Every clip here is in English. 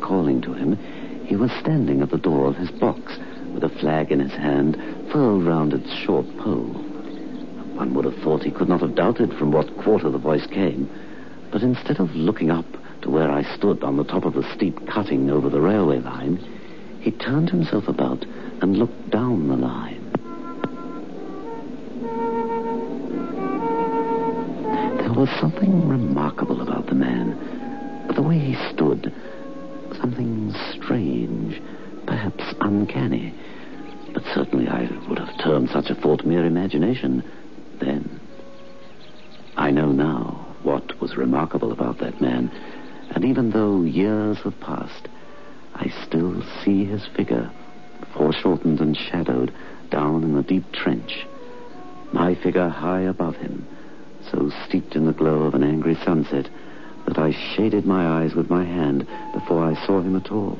calling to him, he was standing at the door of his box with a flag in his hand furled round its short pole. One would have thought he could not have doubted from what quarter the voice came, but instead of looking up to where I stood on the top of the steep cutting over the railway line, he turned himself about and looked down the line. There was something remarkable about the man. The way he stood, something strange, perhaps uncanny. But certainly I would have termed such a thought mere imagination then. I know now what was remarkable about that man, and even though years have passed, I still see his figure, foreshortened and shadowed, down in the deep trench. My figure high above him, so steeped in the glow of an angry sunset that I shaded my eyes with my hand before I saw him at all.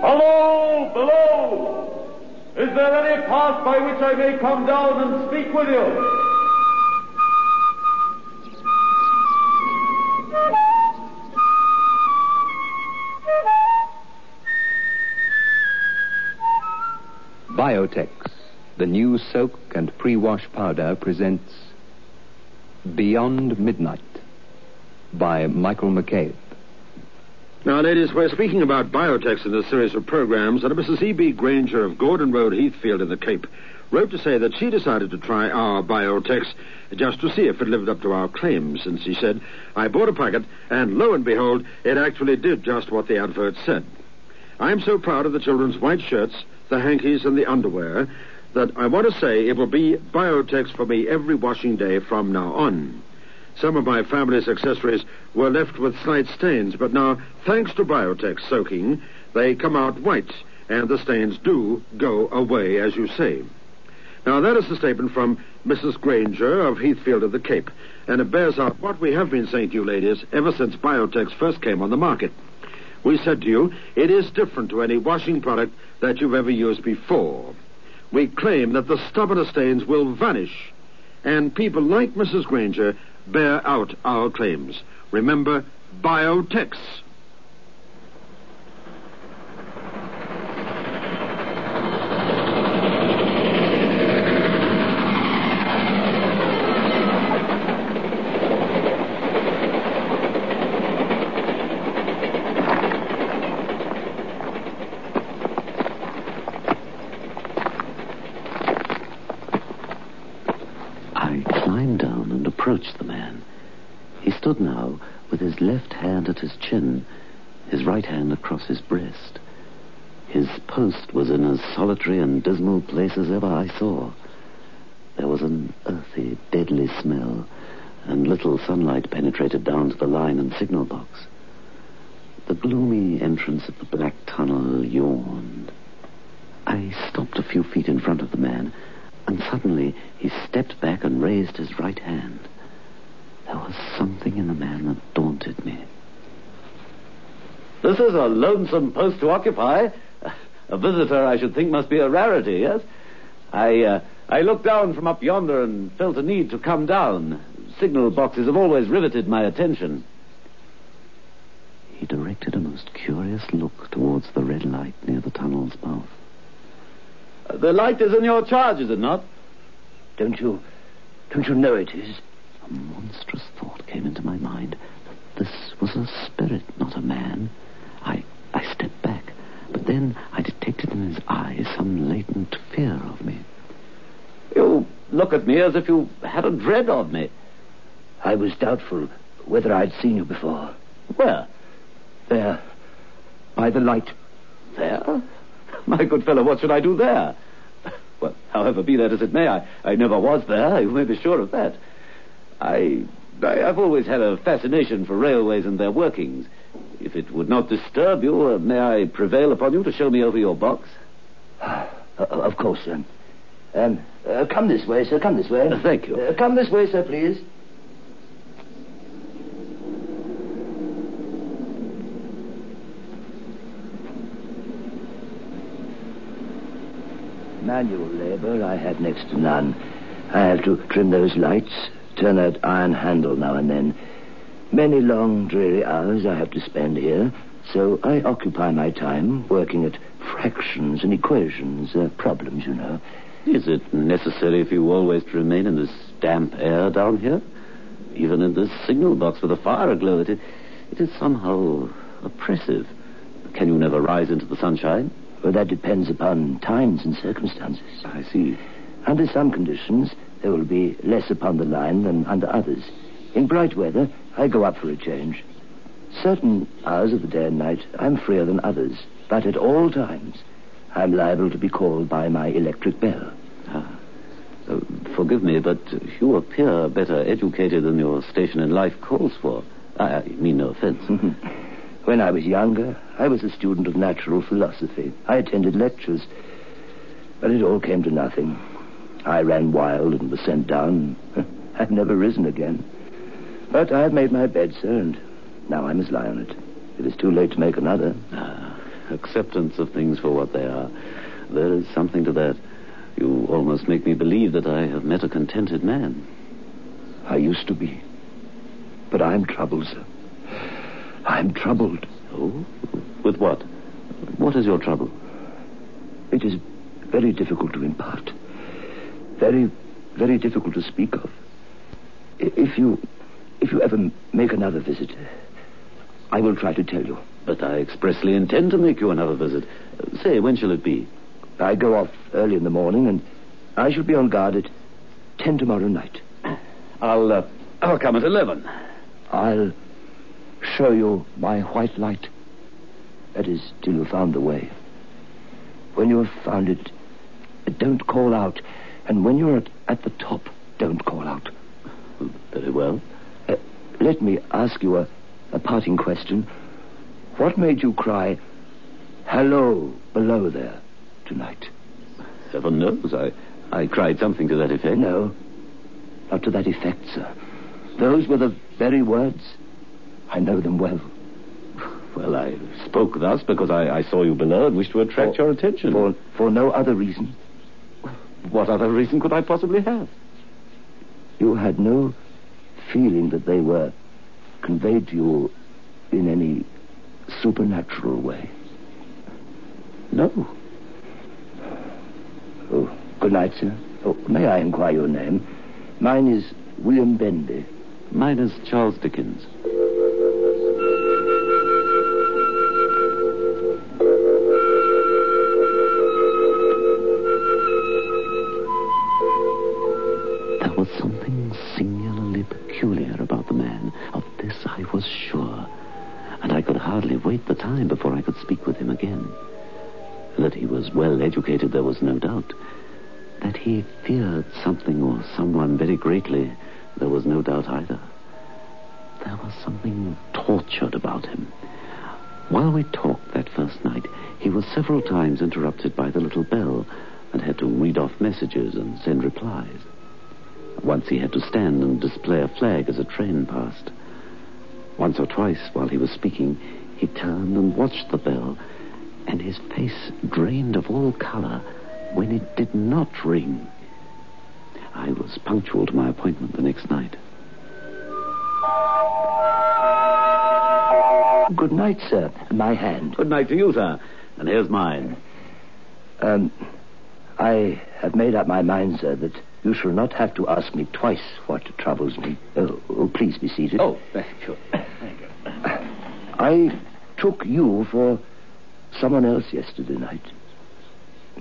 Hello, below! Is there any path by which I may come down and speak with you? Biotex, the new soak and pre-wash powder, presents Beyond Midnight by Michael McCabe. Now, ladies, we're speaking about Biotex in this series of programs, and a Mrs. E.B. Granger of Gordon Road, Heathfield in the Cape wrote to say that she decided to try our Biotex just to see if it lived up to our claims. And she said, I bought a packet, and lo and behold, it actually did just what the advert said. I'm so proud of the children's white shirts, the hankies, and the underwear that I want to say it will be Biotex for me every washing day from now on. Some of my family's accessories were left with slight stains, but now, thanks to Biotex soaking, they come out white, and the stains do go away, as you say. Now, that is the statement from Mrs. Granger of Heathfield of the Cape, and it bears out what we have been saying to you, ladies, ever since Biotex first came on the market. We said to you, it is different to any washing product that you've ever used before. We claim that the stubborn stains will vanish, and people like Mrs. Granger bear out our claims. Remember, Biotex. I climbed down and approached the man. He stood now with his left hand at his chin, his right hand across his breast. His post was in as solitary and dismal place as ever I saw. There was an earthy, deadly smell, and little sunlight penetrated down to the line and signal box. The gloomy entrance of the black tunnel yawned. I stopped a few feet in front of the man, and suddenly he stepped back and raised his right hand. There was something in the man that daunted me. This is a lonesome post to occupy. A visitor, I should think, must be a rarity, yes? I, uh, I looked down from up yonder and felt a need to come down. Signal boxes have always riveted my attention. He directed a most curious look towards the red light near the tunnel's mouth. The light is in your charge, is it not? Don't you, don't you know it is? A monstrous thought came into my mind that this was a spirit, not a man. I, I stepped back, but then I detected in his eyes some latent fear of me. You look at me as if you had a dread of me. I was doubtful whether I'd seen you before. Where? There, by the light. There? My good fellow, what should I do there? Well, however, be that as it may, I, I never was there. You may be sure of that. I, I, have always had a fascination for railways and their workings. If it would not disturb you, uh, may I prevail upon you to show me over your box? Uh, of course, sir. Um, uh, come this way, sir. Come this way. Uh, thank you. Uh, come this way, sir, please. Manual labor I have next to none. I have to trim those lights, turn that iron handle now and then. Many long, dreary hours I have to spend here, so I occupy my time working at fractions and equations, uh, problems, you know. Is it necessary for you always to remain in this damp air down here? Even in this signal box with a fire aglow, it, it is somehow oppressive. Can you never rise into the sunshine? Well, that depends upon times and circumstances. I see. Under some conditions, there will be less upon the line than under others. In bright weather, I go up for a change. Certain hours of the day and night, I'm freer than others. But at all times, I'm liable to be called by my electric bell. Ah. Uh, forgive me, but you appear better educated than your station in life calls for. I, I mean no offense. when I was younger, I was a student of natural philosophy. I attended lectures. But it all came to nothing. I ran wild and was sent down. I've never risen again. But I've made my bed, sir, and now I must lie on it. It is too late to make another. Ah, acceptance of things for what they are. There is something to that. You almost make me believe that I have met a contented man. I used to be. But I'm troubled, sir. I'm troubled. Oh? With what? What is your trouble? It is very difficult to impart. Very, very difficult to speak of. If you, if you ever make another visit, I will try to tell you. But I expressly intend to make you another visit. Say, when shall it be? I go off early in the morning, and I shall be on guard at ten tomorrow night. I'll, uh, I'll come at eleven. I'll show you my white light. That is, till you've found the way. When you have found it, don't call out. And when you're at, at the top, don't call out. Very well. Uh, let me ask you a, a parting question. What made you cry, hello, below there, tonight? Heaven knows. I, I cried something to that effect. No, not to that effect, sir. Those were the very words. I know them well. Well, I spoke thus because I, I saw you below and wished to attract For- your attention. For, for no other reason. What other reason could I possibly have? You had no feeling that they were conveyed to you in any supernatural way. No. Oh, good night, sir. Oh, may I inquire your name? Mine is William Bendy. Mine is Charles Dickens. Educated, there was no doubt. That he feared something or someone very greatly, there was no doubt either. There was something tortured about him. While we talked that first night, he was several times interrupted by the little bell and had to read off messages and send replies. Once he had to stand and display a flag as a train passed. Once or twice, while he was speaking, he turned and watched the bell, and his face drained of all color when it did not ring. I was punctual to my appointment the next night. Good night, sir. My hand. Good night to you, sir. And here's mine. Um, I have made up my mind, sir, that you shall not have to ask me twice what troubles me. Oh, oh, please be seated. Oh, thank you. Thank you. I took you for someone else yesterday night.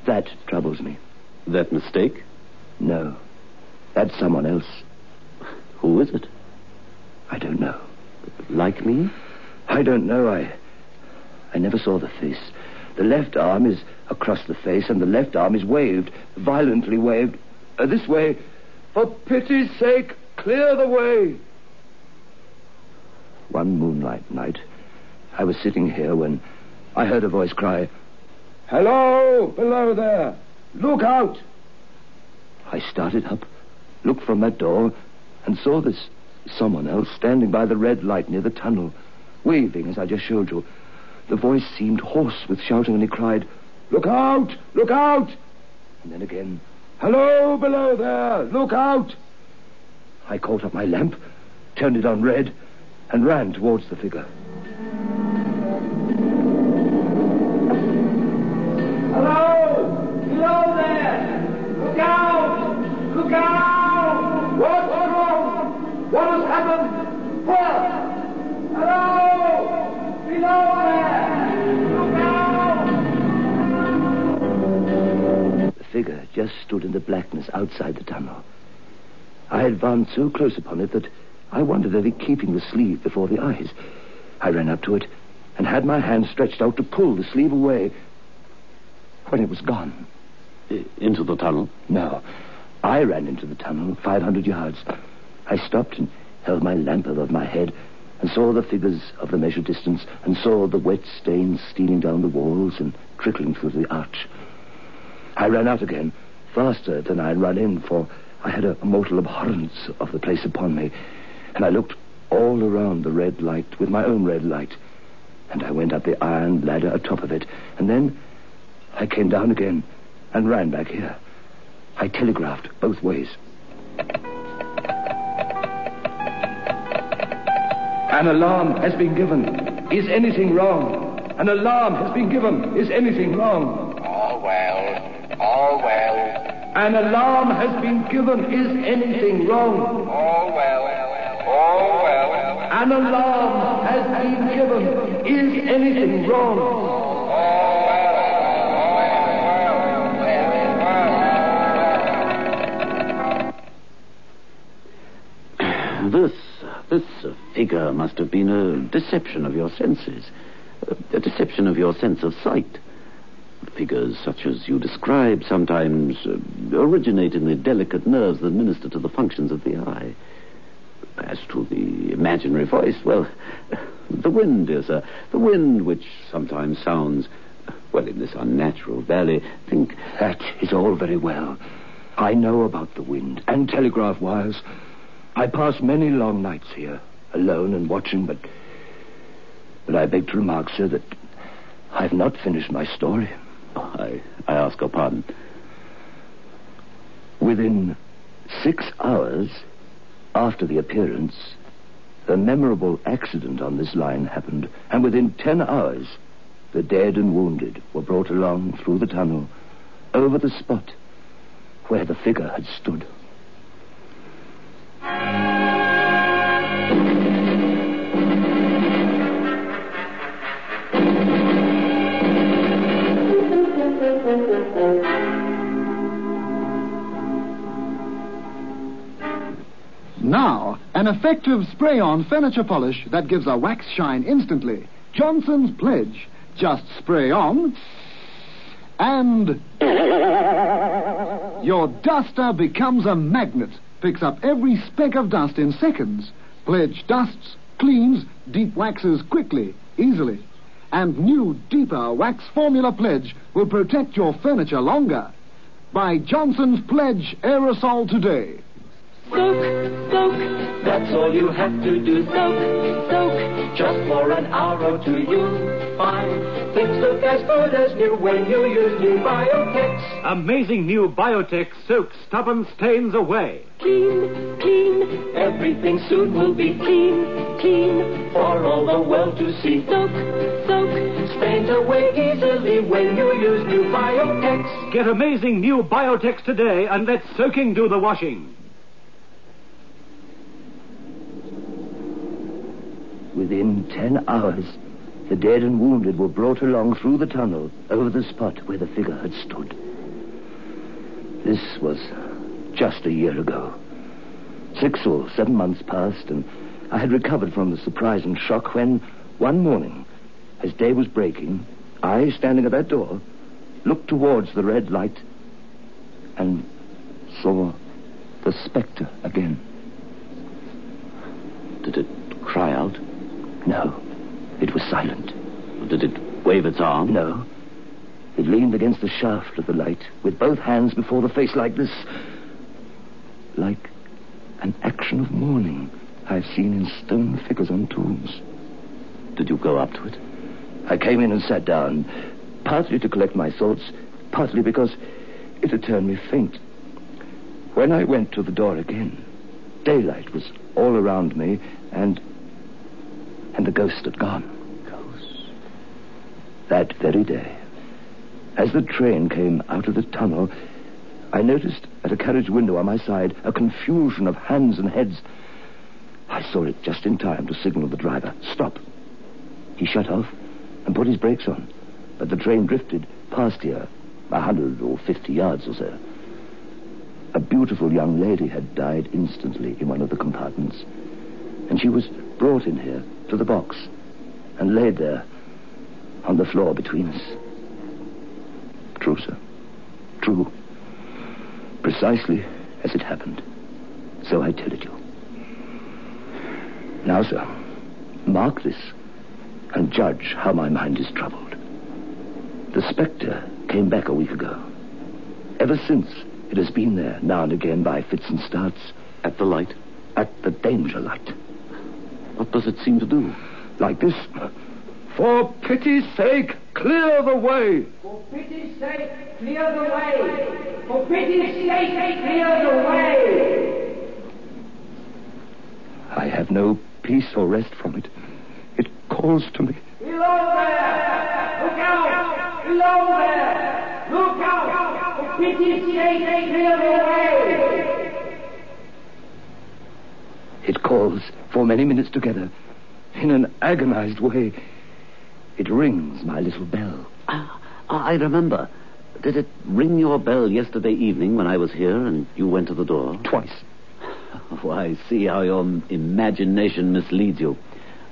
That troubles me. That mistake? No. That's someone else. Who is it? I don't know. Like me? I don't know. I I never saw the face. The left arm is across the face, and the left arm is waved, violently waved. Uh, this way. For pity's sake, clear the way. One moonlight night, I was sitting here when I heard a voice cry, Hello, below there. Look out. I started up, looked from that door, and saw this someone else standing by the red light near the tunnel, waving as I just showed you. The voice seemed hoarse with shouting, and he cried, Look out! Look out! And then again, Hello, below there! Look out! I caught up my lamp, turned it on red, and ran towards the figure. Out! Look out! What's wrong? What has happened? Where? Hello! Below there! Look out! The figure just stood in the blackness outside the tunnel. I advanced so close upon it that I wondered at it keeping the sleeve before the eyes. I ran up to it and had my hand stretched out to pull the sleeve away when it was gone. Into the tunnel? No, I ran into the tunnel 500 yards. I stopped and held my lamp above my head and saw the figures of the measured distance and saw the wet stains stealing down the walls and trickling through the arch. I ran out again, faster than I had run in, for I had a mortal abhorrence of the place upon me, and I looked all around the red light with my own red light, and I went up the iron ladder atop of it, and then I came down again and ran back here. I telegraphed both ways. An alarm has been given. Is anything wrong? An alarm has been given. Is anything wrong? All well, all well, An alarm has been given. Is anything wrong? all well, all well, well. An alarm has been given. Is anything wrong? Must have been a deception of your senses, a, deception of your sense of sight. Figures such as you describe sometimes uh, originate in the delicate nerves that minister to the functions of the eye. As to the imaginary voice, well, the wind, dear sir, the wind which sometimes sounds, well, in this unnatural valley, think That is all very well. I know about the wind and telegraph wires. I pass many long nights here, alone and watching, but. But I beg to remark, sir, that I've not finished my story. I, I ask your pardon. Within six hours after the appearance, the memorable accident on this line happened, and within ten hours, the dead and wounded were brought along through the tunnel over the spot where the figure had stood. An effective spray-on furniture polish that gives a wax shine instantly. Johnson's Pledge. Just spray on, and your duster becomes a magnet. Picks up every speck of dust in seconds. Pledge dusts, cleans, deep waxes quickly, easily. And new, deeper wax formula Pledge will protect your furniture longer. Buy Johnson's Pledge aerosol today. Soak, soak, that's all you have to do. Soak, soak, just for an hour or two you'll find things look as good as new when you use new Biotex. Amazing new Biotex soaks stubborn stains away. Clean, clean, everything soon will be clean, clean for all the world to see. Soak, soak, stains away easily when you use new Biotex. Get amazing new Biotex today and let soaking do the washing. Within ten hours, the dead and wounded were brought along through the tunnel over the spot where the figure had stood. This was just a year ago. Six or seven months passed, and I had recovered from the surprise and shock when, one morning, as day was breaking, I, standing at that door, looked towards the red light and saw the spectre again. Did it cry out? No, it was silent. Did it wave its arm? No. It leaned against the shaft of the light with both hands before the face like this. Like an action of mourning I've seen in stone figures on tombs. Did you go up to it? I came in and sat down, partly to collect my thoughts, partly because it had turned me faint. When I went to the door again, daylight was all around me, and. And the ghost had gone. Ghost? That very day, as the train came out of the tunnel, I noticed at a carriage window on my side a confusion of hands and heads. I saw it just in time to signal the driver. Stop. He shut off and put his brakes on, but the train drifted past here, a hundred or fifty yards or so. A beautiful young lady had died instantly in one of the compartments, and she was brought in here to the box and laid there on the floor between us. True, sir. True. Precisely as it happened. So I tell it you. Now, sir, mark this and judge how my mind is troubled. The spectre came back a week ago. Ever since, it has been there now and again by fits and starts. At the light? At the danger light. What does it seem to do? Like this. For pity's sake, clear the way. For pity's sake, clear the way. For pity's sake, clear the way. I have no peace or rest from it. It calls to me. Below there! Look out! Below there! Look out! For pity's sake, clear the way. It calls for many minutes together in an agonized way. It rings my little bell. Ah, I remember. Did it ring your bell yesterday evening when I was here and you went to the door? Twice. Oh, I see how your imagination misleads you.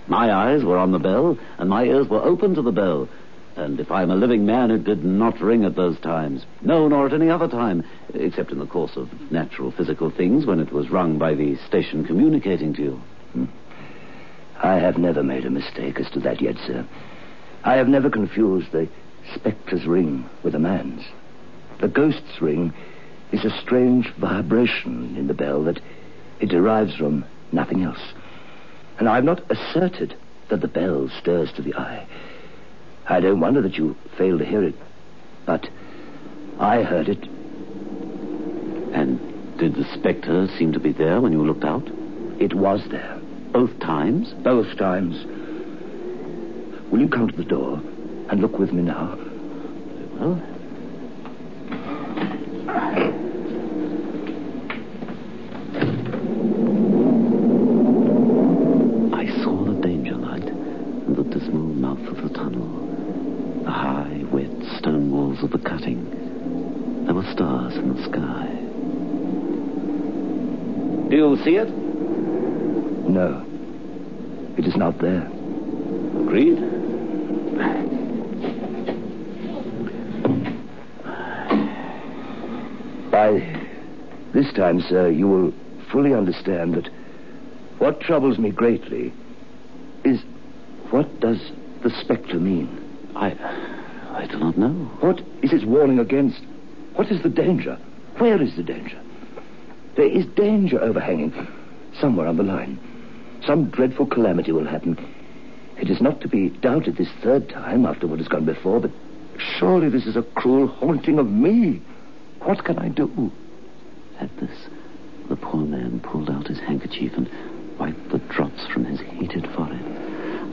My eyes were on the bell, and my ears were open to the bell. And if I'm a living man, it did not ring at those times. No, nor at any other time, except in the course of natural physical things when it was rung by the station communicating to you. Hmm. I have never made a mistake as to that yet, sir. I have never confused the spectre's ring with a man's. The ghost's ring is a strange vibration in the bell that it derives from nothing else. And I have not asserted that the bell stirs to the eye. I don't wonder that you failed to hear it. But I heard it. And did the spectre seem to be there when you looked out? It was there. Both times? Both times. Will you come to the door and look with me now? Well. I saw the danger light and the dismal mouth of the tunnel. The high, wet stone walls of the cutting. Were stars in the sky. Do you see it? No. It is not there. Agreed. By this time, sir, you will fully understand that what troubles me greatly is what does the spectre mean? I. I do not know. What is its warning against? What is the danger? Where is the danger? There is danger overhanging somewhere on the line. Some dreadful calamity will happen. It is not to be doubted this third time after what has gone before, but surely this is a cruel haunting of me. What can I do? At this, the poor man pulled out his handkerchief and wiped the drops from his heated forehead.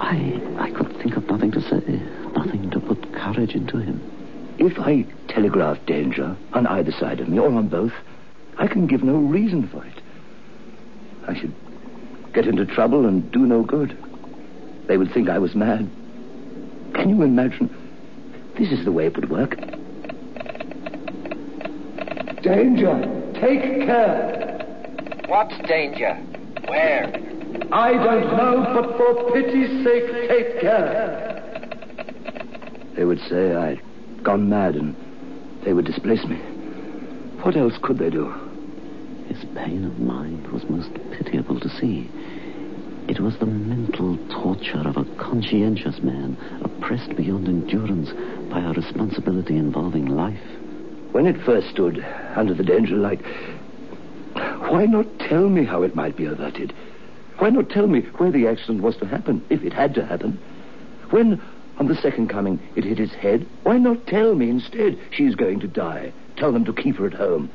I, I could think of nothing to say, nothing to put courage into him. If I telegraph danger on either side of me or on both, I can give no reason for it. I should get into trouble and do no good. They would think I was mad. Can you imagine? This is the way it would work. Danger! Take care! What's danger? Where? I don't know, but for pity's sake, take care. They would say I'd gone mad and they would displace me. What else could they do? His pain of mind was most pitiable to see. It was the mental torture of a conscientious man, oppressed beyond endurance by a responsibility involving life. When it first stood under the danger light, why not tell me how it might be averted? Why not tell me where the accident was to happen, if it had to happen? When, on the second coming, it hit his head, why not tell me instead she's going to die? tell them to keep her at home.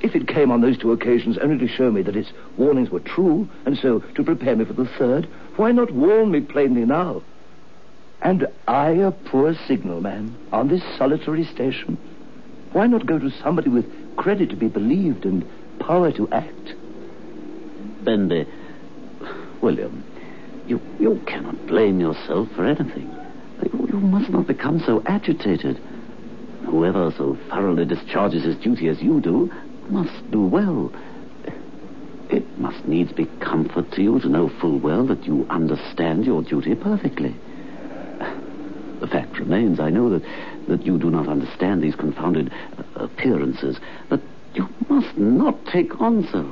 If it came on those two occasions only to show me that its warnings were true, and so to prepare me for the third, why not warn me plainly now? And I, a poor signalman, on this solitary station, why not go to somebody with credit to be believed and power to act? Bendy, William, you, you cannot blame yourself for anything. You, must not become so agitated. Whoever so thoroughly discharges his duty as you do must do well. It must needs be comfort to you to know full well that you understand your duty perfectly. The fact remains, I know that, that you do not understand these confounded uh, appearances, but you must not take on so.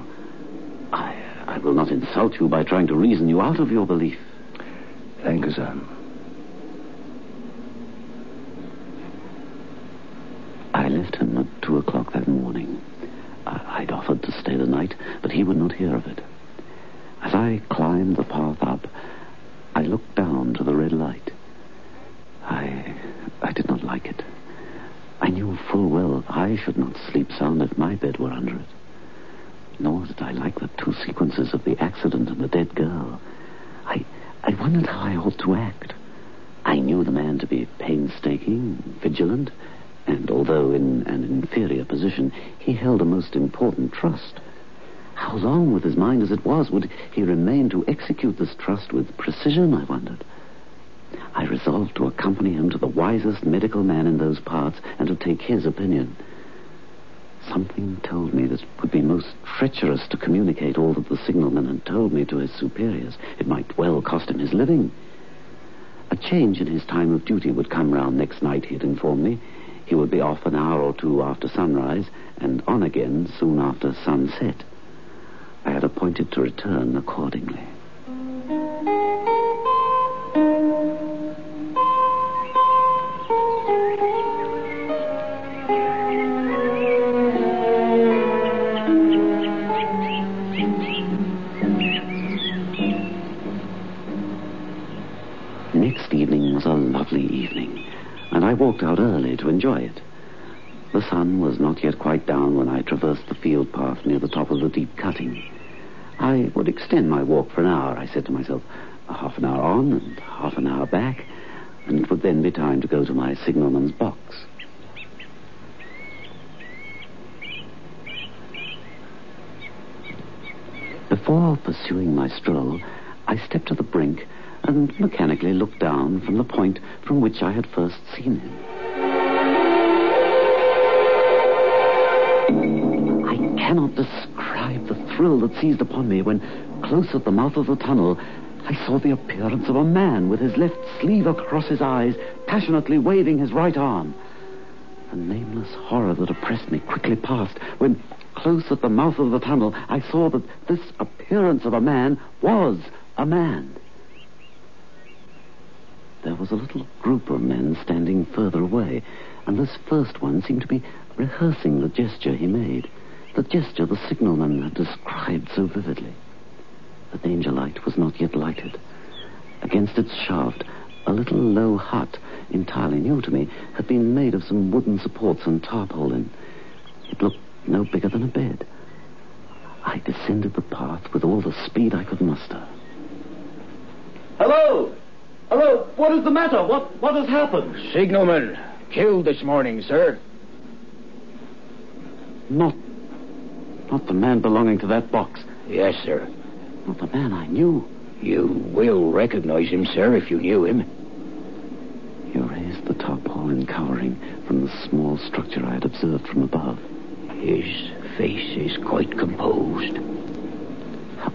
I, I will not insult you by trying to reason you out of your belief. Thank you, sir. I left him at two o'clock that morning. I'd offered to stay the night, but he would not hear of it. As I climbed the path up, I looked down to the red light. I, I did not like it. I knew full well I should not sleep sound if my bed were under it. Nor did I like the two sequences of the accident and the dead girl. I, I wondered how I ought to act. I knew the man to be painstaking, vigilant, and although in an inferior position, he held a most important trust. How long, with his mind as it was, would he remain to execute this trust with precision, I wondered. I resolved to accompany him to the wisest medical man in those parts and to take his opinion. Something told me that it would be most treacherous to communicate all that the signalman had told me to his superiors. It might well cost him his living. A change in his time of duty would come round next night, he had informed me. He would be off an hour or two after sunrise and on again soon after sunset. I had appointed to return accordingly. Not yet quite down when I traversed the field path near the top of the deep cutting. I would extend my walk for an hour, I said to myself, a half an hour on and half an hour back, and it would then be time to go to my signalman's box. Before pursuing my stroll, I stepped to the brink and mechanically looked down from the point from which I had first seen him. I cannot describe the thrill that seized upon me when, close at the mouth of the tunnel, I saw the appearance of a man with his left sleeve across his eyes, passionately waving his right arm. The nameless horror that oppressed me quickly passed when, close at the mouth of the tunnel, I saw that this appearance of a man was a man. There was a little group of men standing further away, and this first one seemed to be rehearsing the gesture he made, the gesture the signalman had described so vividly. The danger light was not yet lighted. Against its shaft, a little low hut, entirely new to me, had been made of some wooden supports and tarpaulin. It looked no bigger than a bed. I descended the path with all the speed I could muster. Hello! Hello! What is the matter? What, what has happened? Signalman, killed this morning, sir. Not. not the man belonging to that box. Yes, sir. Not the man I knew. You will recognize him, sir, if you knew him. He raised the tarpaulin covering from the small structure I had observed from above. His face is quite composed. How,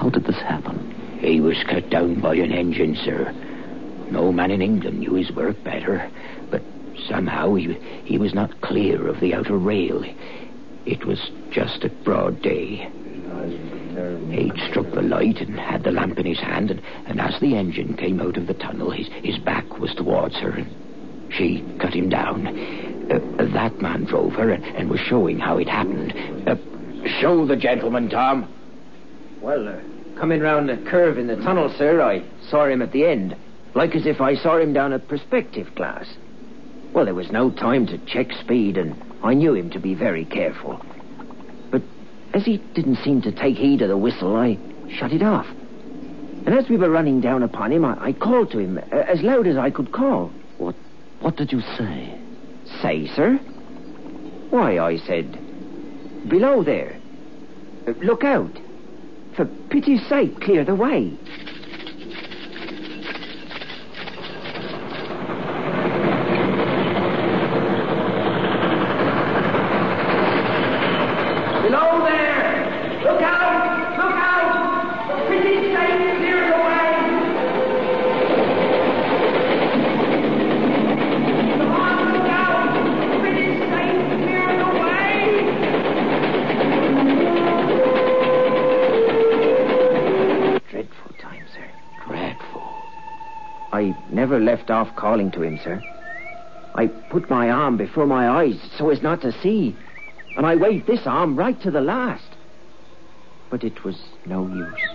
how did this happen? He was cut down by an engine, sir. No man in England knew his work better, but somehow he, he was not clear of the outer rail. It was just at broad day. He'd struck the light and had the lamp in his hand, and, and as the engine came out of the tunnel, his, his back was towards her, and she cut him down. Uh, that man drove her and, and was showing how it happened. Uh, show the gentleman, Tom. Well, uh, coming round the curve in the tunnel, sir, I saw him at the end, like as if I saw him down a perspective glass. Well, there was no time to check speed, and I knew him to be very careful. But as he didn't seem to take heed of the whistle, I shut it off. And as we were running down upon him, I, I called to him uh, as loud as I could call. What, what did you say? Say, sir? Why, I said, below there. Uh, look out. For pity's sake, clear the way. Off calling to him, sir. I put my arm before my eyes so as not to see, and I waved this arm right to the last. But it was no use.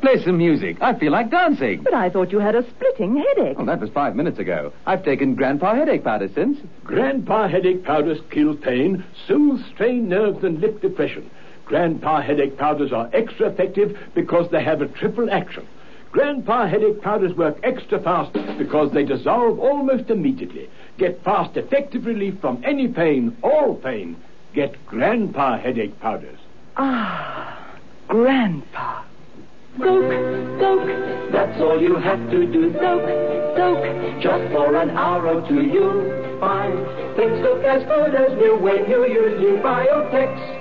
Play some music. I feel like dancing. But I thought you had a splitting headache. Oh, that was five minutes ago. I've taken Grandpa headache powder since. Grandpa headache powders kill pain, soothe strained nerves, and lift depression. Grandpa headache powders are extra effective because they have a triple action. Grandpa headache powders work extra fast because they dissolve almost immediately. Get fast, effective relief from any pain, all pain. Get Grandpa headache powders. Ah, Grandpa. Soak, soak, that's all you have to do. Soak, soak, just for an hour or two you'll find things look as good as new when you use new Biotex.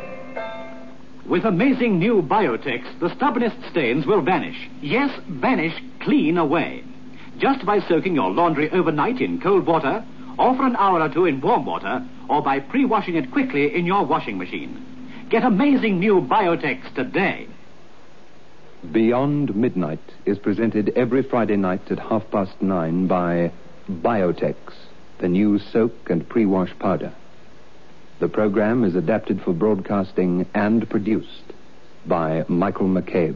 With amazing new Biotex, the stubbornest stains will vanish. Yes, vanish clean away. Just by soaking your laundry overnight in cold water, or for an hour or two in warm water, or by pre-washing it quickly in your washing machine. Get amazing new Biotex today. Beyond Midnight is presented every Friday night at half past nine by Biotex, the new soak and pre-wash powder. The program is adapted for broadcasting and produced by Michael McCabe.